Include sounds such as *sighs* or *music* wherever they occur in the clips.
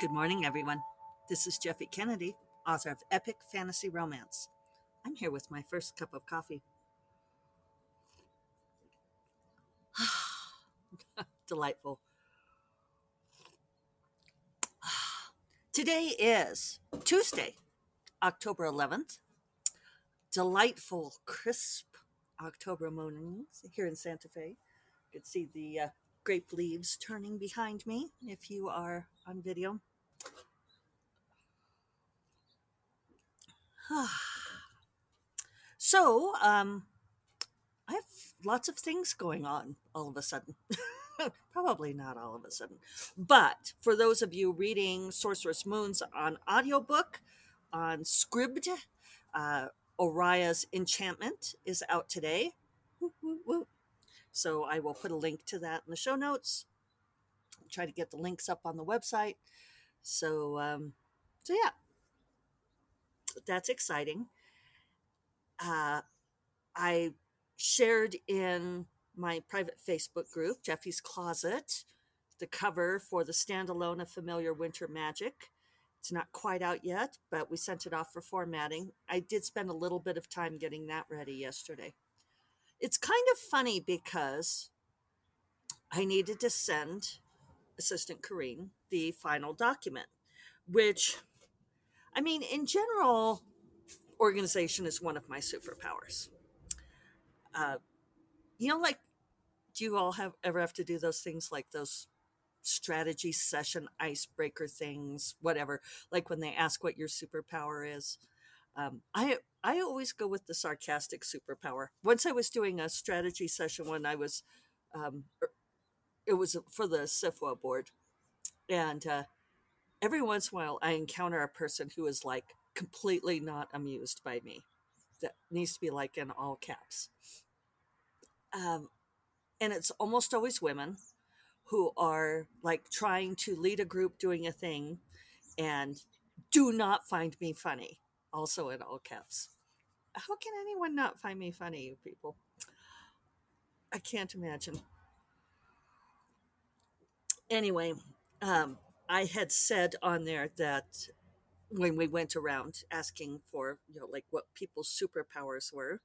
Good morning, everyone. This is Jeffe Kennedy, author of Epic Fantasy Romance. I'm here with my first cup of coffee. *sighs* Delightful. Today is Tuesday, October 11th. Delightful, crisp October mornings here in Santa Fe. You can see the uh, grape leaves turning behind me if you are on video. *sighs* so, um, I have lots of things going on all of a sudden. *laughs* Probably not all of a sudden. But for those of you reading Sorcerous Moons on audiobook, on Scribd, uh, Oria's Enchantment is out today. So I will put a link to that in the show notes. Try to get the links up on the website. So, um, so yeah, that's exciting. Uh, I shared in my private Facebook group, Jeffe's Closet, the cover for the standalone of Familiar Winter Magic. It's not quite out yet, but we sent it off for formatting. I did spend a little bit of time getting that ready yesterday. It's kind of funny because I needed to send Assistant Corrine the final document, which, I mean, in general, organization is one of my superpowers. Uh, you know, like, do you all have ever have to do those things like those strategy session icebreaker things, whatever? Like when they ask what your superpower is. Um, I I always go with the sarcastic superpower. Once I was doing a strategy session when I was, um, er, it was for the SFWA board, and uh, every once in a while I encounter a person who is like completely not amused by me. That needs to be like in all caps. Um, and it's almost always women who are like trying to lead a group doing a thing and do not find me funny also in all caps how can anyone not find me funny you people i can't imagine anyway um, i had said on there that when we went around asking for you know like what people's superpowers were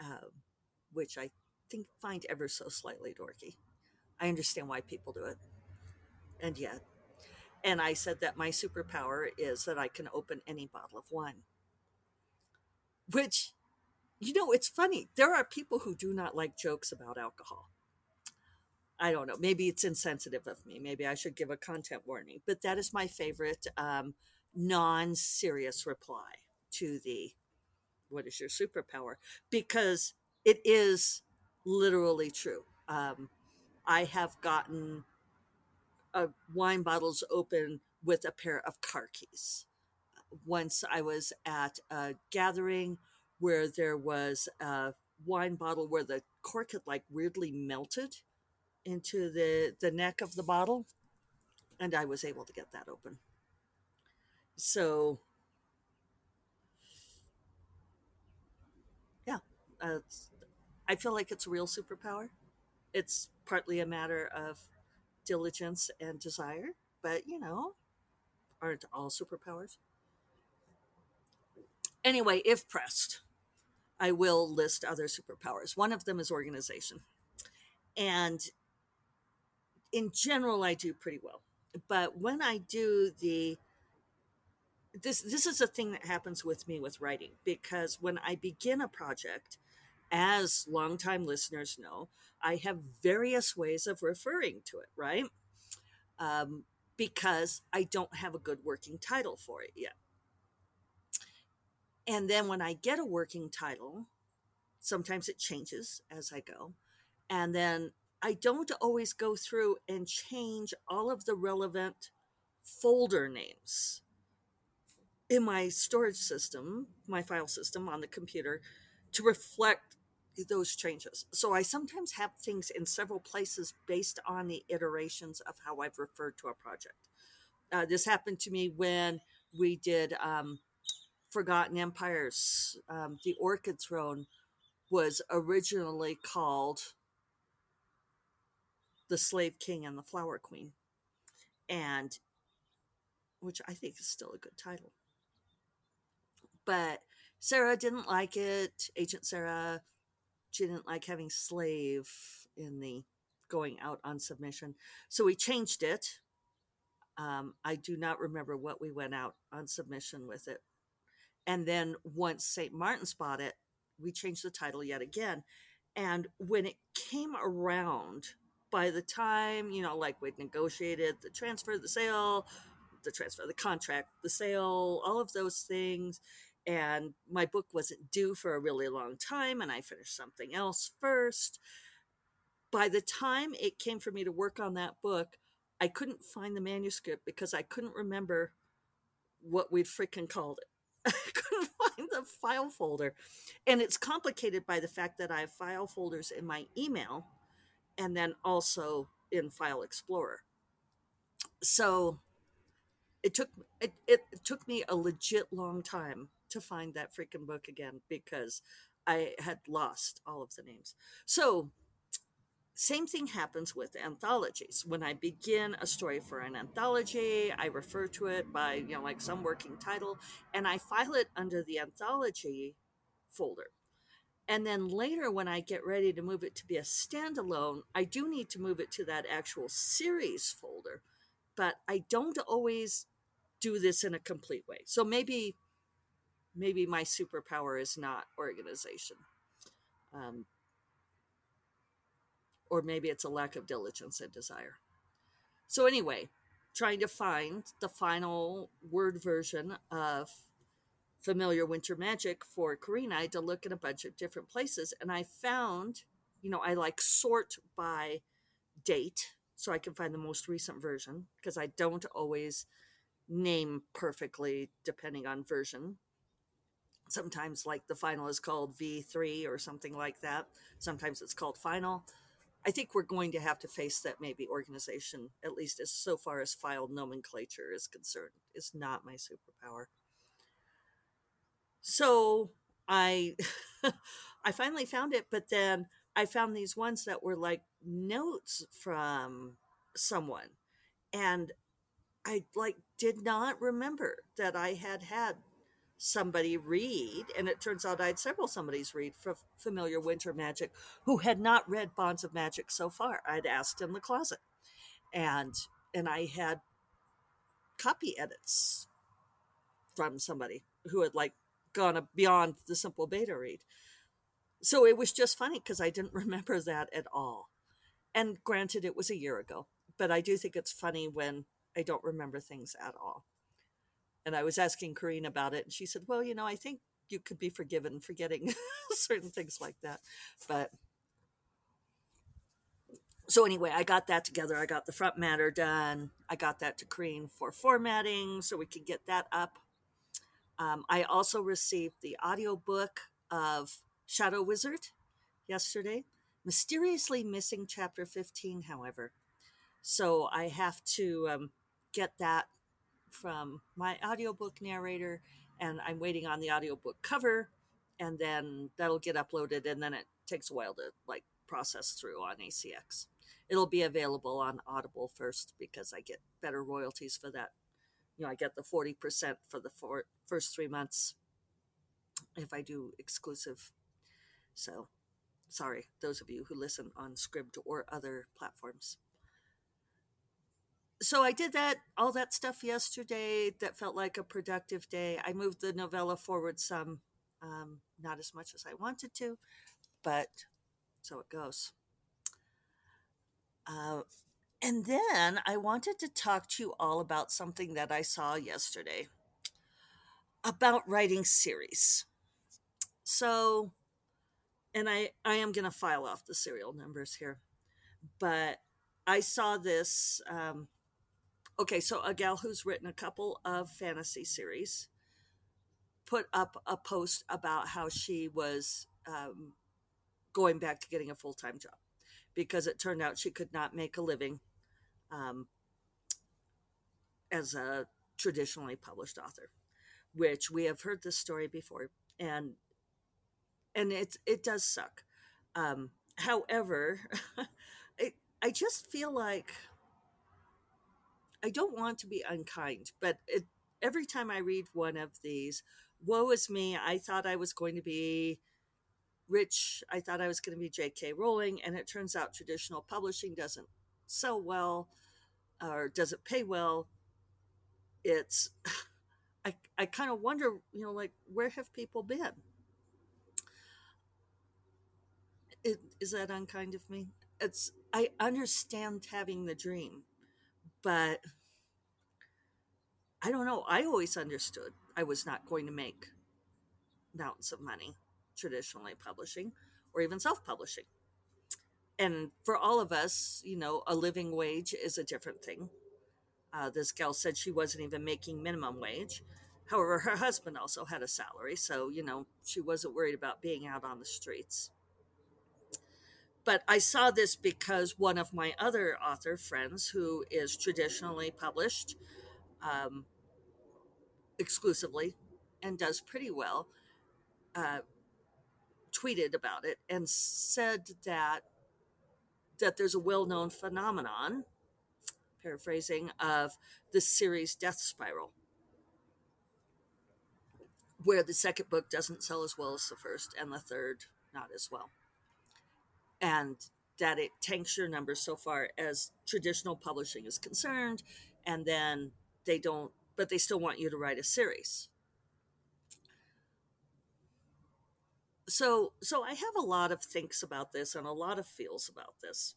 uh, which i think find ever so slightly dorky i understand why people do it and yet and I said that my superpower is that I can open any bottle of wine. Which, you know, it's funny. There are people who do not like jokes about alcohol. I don't know. Maybe it's insensitive of me. Maybe I should give a content warning. But that is my favorite um, non serious reply to the what is your superpower? Because it is literally true. Um, I have gotten uh, wine bottles open with a pair of car keys. Once I was at a gathering where there was a wine bottle where the cork had like weirdly melted into the the neck of the bottle and I was able to get that open. So yeah, uh, I feel like it's a real superpower. It's partly a matter of diligence and desire, but you know, aren't all superpowers. Anyway, if pressed, I will list other superpowers. One of them is organization. And in general, I do pretty well. But when I do the this this is a thing that happens with me with writing because when I begin a project, as longtime listeners know, I have various ways of referring to it, right? Um, because I don't have a good working title for it yet. And then when I get a working title, sometimes it changes as I go. And then I don't always go through and change all of the relevant folder names in my storage system, my file system on the computer to reflect those changes. So I sometimes have things in several places based on the iterations of how I've referred to a project. Uh, this happened to me when we did um, Forgotten Empires. Um, the Orchid Throne was originally called The Slave King and the Flower Queen. And which I think is still a good title. But Sarah didn't like it. Agent Sarah, she didn't like having slave in the going out on submission. So we changed it. Um, I do not remember what we went out on submission with it. And then once St. Martin's bought it, we changed the title yet again. And when it came around, by the time, you know, like we'd negotiated the transfer, the sale, the transfer, the contract, the sale, all of those things. And my book wasn't due for a really long time, and I finished something else first. By the time it came for me to work on that book, I couldn't find the manuscript because I couldn't remember what we'd freaking called it. *laughs* I couldn't find the file folder. And it's complicated by the fact that I have file folders in my email and then also in File Explorer. So it took it, it took me a legit long time to find that freaking book again because I had lost all of the names. So same thing happens with anthologies. When I begin a story for an anthology, I refer to it by, you know, like some working title, and I file it under the anthology folder. And then later, when I get ready to move it to be a standalone, I do need to move it to that actual series folder. But I don't always do this in a complete way. So maybe, maybe my superpower is not organization. Um, or maybe it's a lack of diligence and desire. So, anyway, trying to find the final word version of familiar winter magic for Karina, I had to look in a bunch of different places. And I found, you know, I like sort by date so I can find the most recent version because I don't always name perfectly depending on version. Sometimes, like the final is called V3 or something like that. Sometimes it's called final. I think we're going to have to face that maybe organization, at least as so far as file nomenclature is concerned, is not my superpower. So I *laughs* I finally found it, but then I found these ones that were like notes from someone. And I like did not remember that I had had somebody read, and it turns out I had several somebody's read for familiar winter magic who had not read Bonds of Magic so far. I'd asked in the closet, and and I had copy edits from somebody who had like gone beyond the simple beta read. So it was just funny because I didn't *laughs* remember that at all. And granted, it was a year ago, but I do think it's funny when I don't remember things at all. And I was asking Corrine about it, and she said, Well, you know, I think you could be forgiven for getting *laughs* certain things like that. But so anyway, I got that together. I got the front matter done. I got that to Corrine for formatting so we could get that up. Um, I also received the audiobook of Shadow Wizard yesterday. Mysteriously missing chapter 15, however. So I have to um, get that from my audiobook narrator, and I'm waiting on the audiobook cover, and then that'll get uploaded, and then it takes a while to like process through on ACX. It'll be available on Audible first because I get better royalties for that you know, I get the 40% for the four, first three months if I do exclusive. So, sorry, those of you who listen on Scribd or other platforms. So I did that, all that stuff yesterday. That felt like a productive day. I moved the novella forward some, um, not as much as I wanted to, but so it goes. Uh, and then I wanted to talk to you all about something that I saw yesterday about writing series. So, and I, I am going to file off the serial numbers here, but I saw this. Um, okay, so a gal who's written a couple of fantasy series put up a post about how she was um, going back to getting a full time job because it turned out she could not make a living um, as a traditionally published author, which we have heard this story before, and and it it does suck. Um, however, *laughs* it, I just feel like I don't want to be unkind, but it, every time I read one of these, woe is me. I thought I was going to be rich. I thought I was going to be J.K. Rowling, and it turns out traditional publishing doesn't sell well or doesn't pay well. It's, *laughs* I, I kind of wonder, you know, like, where have people been? It, is that unkind of me? It's, I understand having the dream, but I don't know. I always understood I was not going to make mountains of money traditionally publishing or even self publishing. And for all of us, you know, a living wage is a different thing. Uh, this gal said she wasn't even making minimum wage. However, her husband also had a salary, so, you know, she wasn't worried about being out on the streets. But I saw this because one of my other author friends, who is traditionally published um, exclusively and does pretty well, uh, tweeted about it and said that that there's a well-known phenomenon paraphrasing of the series death spiral where the second book doesn't sell as well as the first and the third not as well. And that it tanks your numbers so far as traditional publishing is concerned and then they don't but they still want you to write a series so so I have a lot of thinks about this and a lot of feels about this.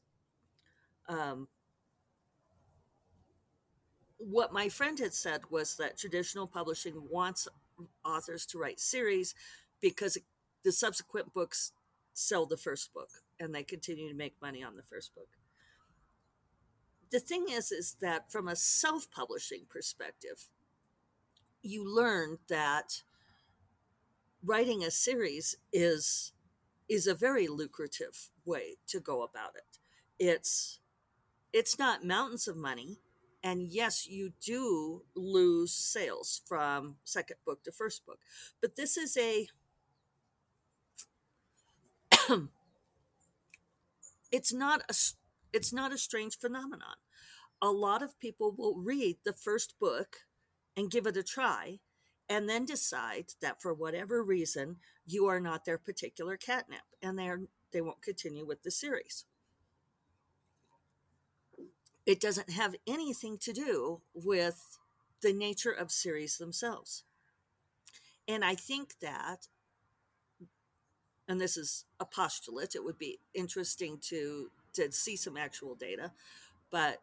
Um, what my friend had said was that traditional publishing wants authors to write series because the subsequent books sell the first book and they continue to make money on the first book. The thing is is that from a self-publishing perspective, you learn that writing a series is is a very lucrative way to go about it. It's it's not mountains of money and yes you do lose sales from second book to first book but this is a *clears throat* it's not a it's not a strange phenomenon a lot of people will read the first book and give it a try and then decide that for whatever reason you are not their particular catnip and they're they won't continue with the series. It doesn't have anything to do with the nature of series themselves. And i think that and this is a postulate it would be interesting to to see some actual data but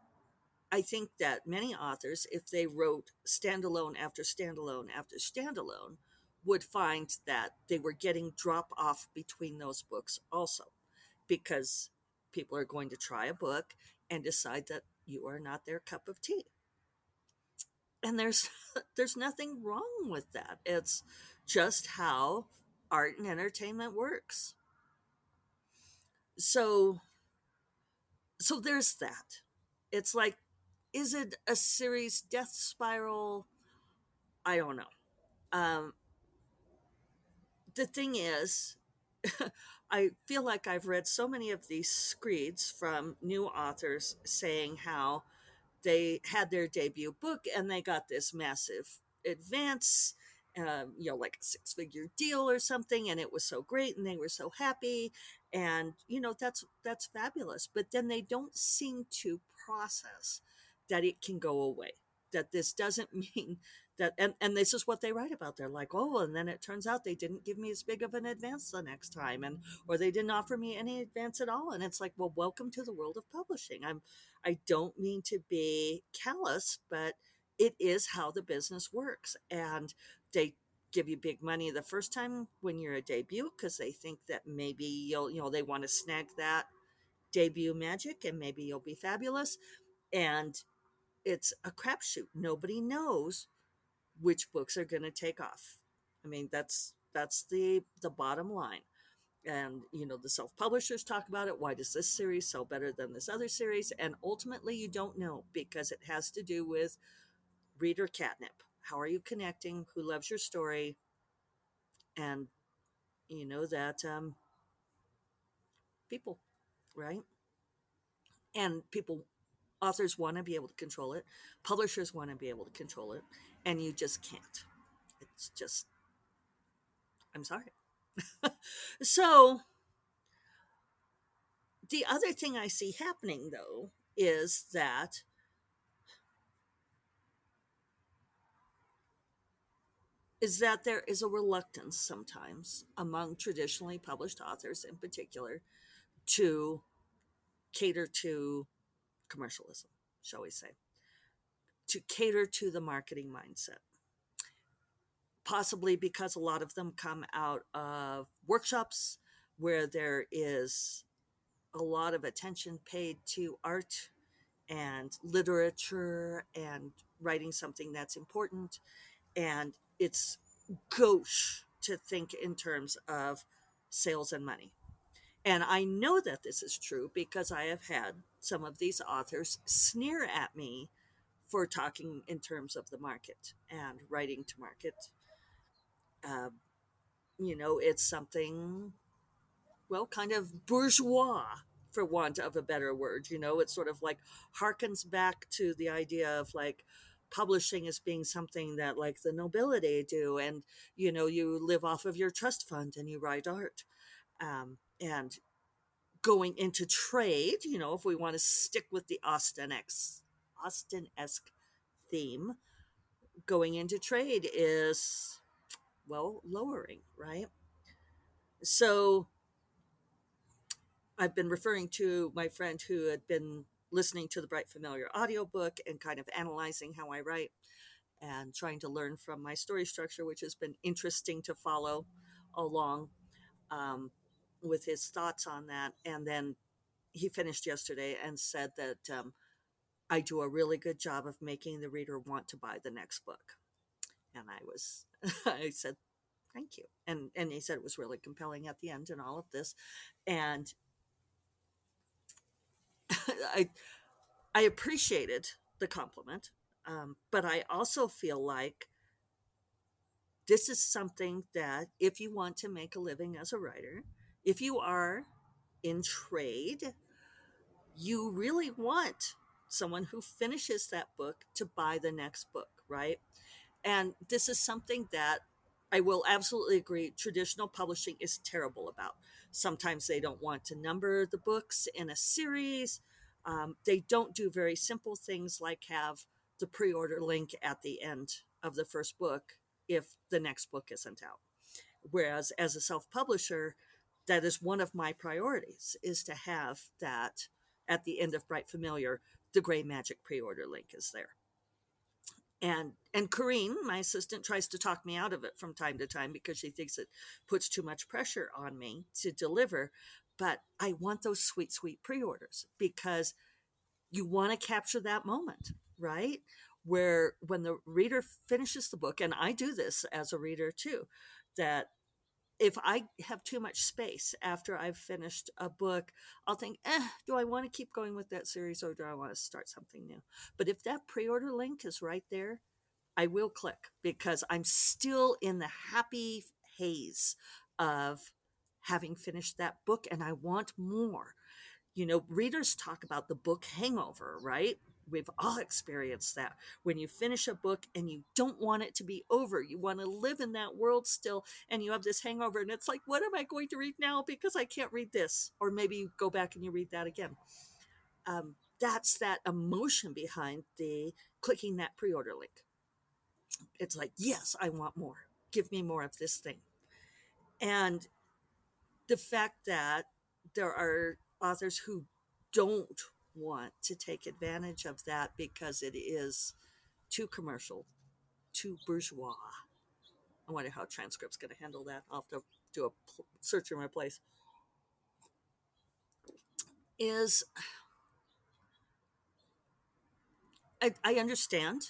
I think that many authors, if they wrote standalone after standalone after standalone, would find that they were getting drop off between those books also, because people are going to try a book and decide that you are not their cup of tea. And there's *laughs* there's nothing wrong with that. It's just how art and entertainment works. So so there's that. It's like is it a series death spiral? I don't know. Um, the thing is, *laughs* I feel like I've read so many of these screeds from new authors saying how they had their debut book and they got this massive advance, um, you know, like a six figure deal or something, and it was so great and they were so happy. And, you know, that's that's fabulous. But then they don't seem to process that it can go away that this doesn't *laughs* mean that and, and this is what they write about. They're like oh and then it turns out they didn't give me as big of an advance the next time and or they didn't offer me any advance at all and it's like well welcome to the world of publishing. I'm i don't mean to be callous but it is how the business works and they give you big money the first time when you're a debut because they think that maybe you'll you know they want to snag that debut magic and maybe you'll be fabulous and it's a crapshoot. Nobody knows which books are going to take off. I mean, that's that's the the bottom line. And you know, the self publishers talk about it. Why does this series sell better than this other series? And ultimately, you don't know because it has to do with reader catnip. How are you connecting? Who loves your story? And you know that um, people, right? And people authors want to be able to control it, publishers want to be able to control it, and you just can't. It's just, I'm sorry. *laughs* so, the other thing I see happening though is that is that there is a reluctance sometimes among traditionally published authors in particular to cater to commercialism, shall we say, to cater to the marketing mindset. Possibly because a lot of them come out of workshops where there is a lot of attention paid to art and literature and writing something that's important. And it's gauche to think in terms of sales and money. And I know that this is true because I have had some of these authors sneer at me for talking in terms of the market and writing to market. Uh, you know, it's something, well, kind of bourgeois, for want of a better word. You know, it sort of like harkens back to the idea of like, publishing as being something that like the nobility do and you know you live off of your trust fund and you write art um, and going into trade you know if we want to stick with the Austen Austen-esque theme going into trade is well lowering right? So i've been referring to my friend who had been listening to the Bright Familiar audiobook and kind of analyzing how I write and trying to learn from my story structure, which has been interesting to follow along. Um, with his thoughts on that. And then he finished yesterday and said that um, I do a really good job of making the reader want to buy the next book. And I was, *laughs* I said, thank you. And, and he said it was really compelling at the end and all of this. And *laughs* I I appreciated the compliment, um, but I also feel like this is something that if you want to make a living as a writer, if you are in trade, you really want someone who finishes that book to buy the next book, right? And this is something that I will absolutely agree traditional publishing is terrible about. Sometimes they don't want to number the books in a series. Um, they don't do very simple things like have the pre order link at the end of the first book if the next book isn't out. Whereas as a self publisher, that is one of my priorities is to have that at the end of Bright Familiar, the Gray Magic pre order link is there. And and Corrine, my assistant, tries to talk me out of it from time to time because she thinks it puts too much pressure on me to deliver but I want those sweet, sweet pre orders because you want to capture that moment, right? Where when the reader finishes the book, and I do this as a reader too, that if I have too much space after I've finished a book, I'll think, eh, do I want to keep going with that series or do I want to start something new? But if that pre order link is right there, I will click because I'm still in the happy haze of having finished that book and I want more. You know, readers talk about the book hangover, right? We've all experienced that. When you finish a book and you don't want it to be over, you want to live in that world still, and you have this hangover, and it's like, what am I going to read now? Because I can't read this. Or maybe you go back and you read that again. Um, that's that emotion behind the clicking that pre order link. It's like, yes, I want more. Give me more of this thing. And the fact that there are authors who don't want to take advantage of that because it is too commercial, too bourgeois. I wonder how transcript's going to handle that. I'll have to do a search in my place. Is I, I understand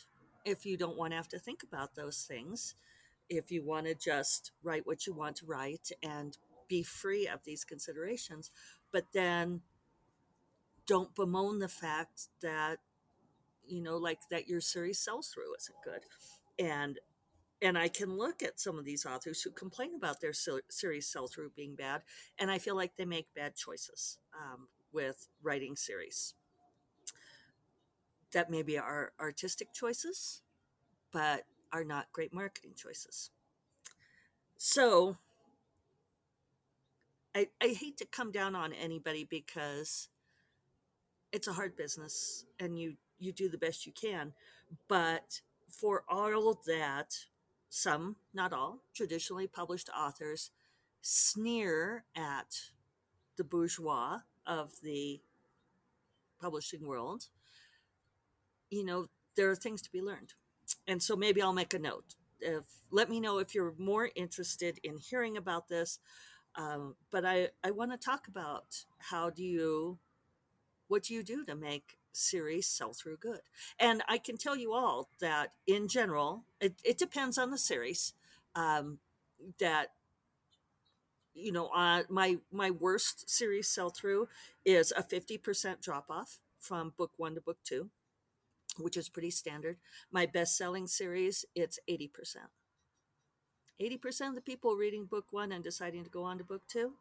if you don't want to have to think about those things, if you want to just write what you want to write and be free of these considerations, but then don't bemoan the fact that you know like that your series sells through isn't good and and i can look at some of these authors who complain about their series sell through being bad and i feel like they make bad choices um, with writing series that maybe are artistic choices, but are not great marketing choices. So I, I hate to come down on anybody because it's a hard business and you you do the best you can. But for all that some not all traditionally published authors sneer at the bourgeois of the publishing world. You know there are things to be learned. And so maybe i'll make a note if let me know if you're more interested in hearing about this. Um, but i i want to talk about how do you what do you do to make series sell through good? And i can tell you all that in general it, it depends on the series um, that you know uh, my my worst series sell through is a 50% drop off from book one to book two which is pretty standard. My best selling series it's 80% 80% of the people reading book one and deciding to go on to book two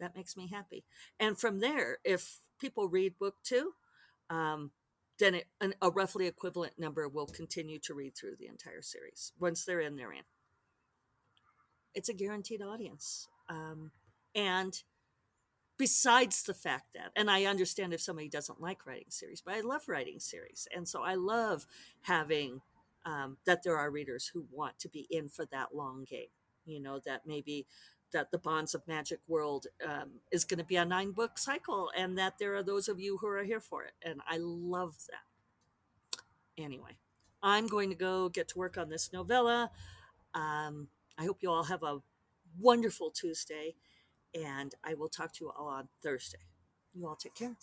that makes me happy. And from there if people read book two um, then it, an, a roughly equivalent number will continue to read through the entire series once they're in they're in. It's a guaranteed audience um, and besides the fact that and i understand if somebody doesn't like writing series but i love writing series. And so i love having um, that there are readers who want to be in for that long game you know that maybe that the bonds of magic world um, is going to be a nine book cycle and that there are those of you who are here for it and i love that anyway i'm going to go get to work on this novella um, i hope you all have a wonderful tuesday and I will talk to you all on Thursday. You all take care.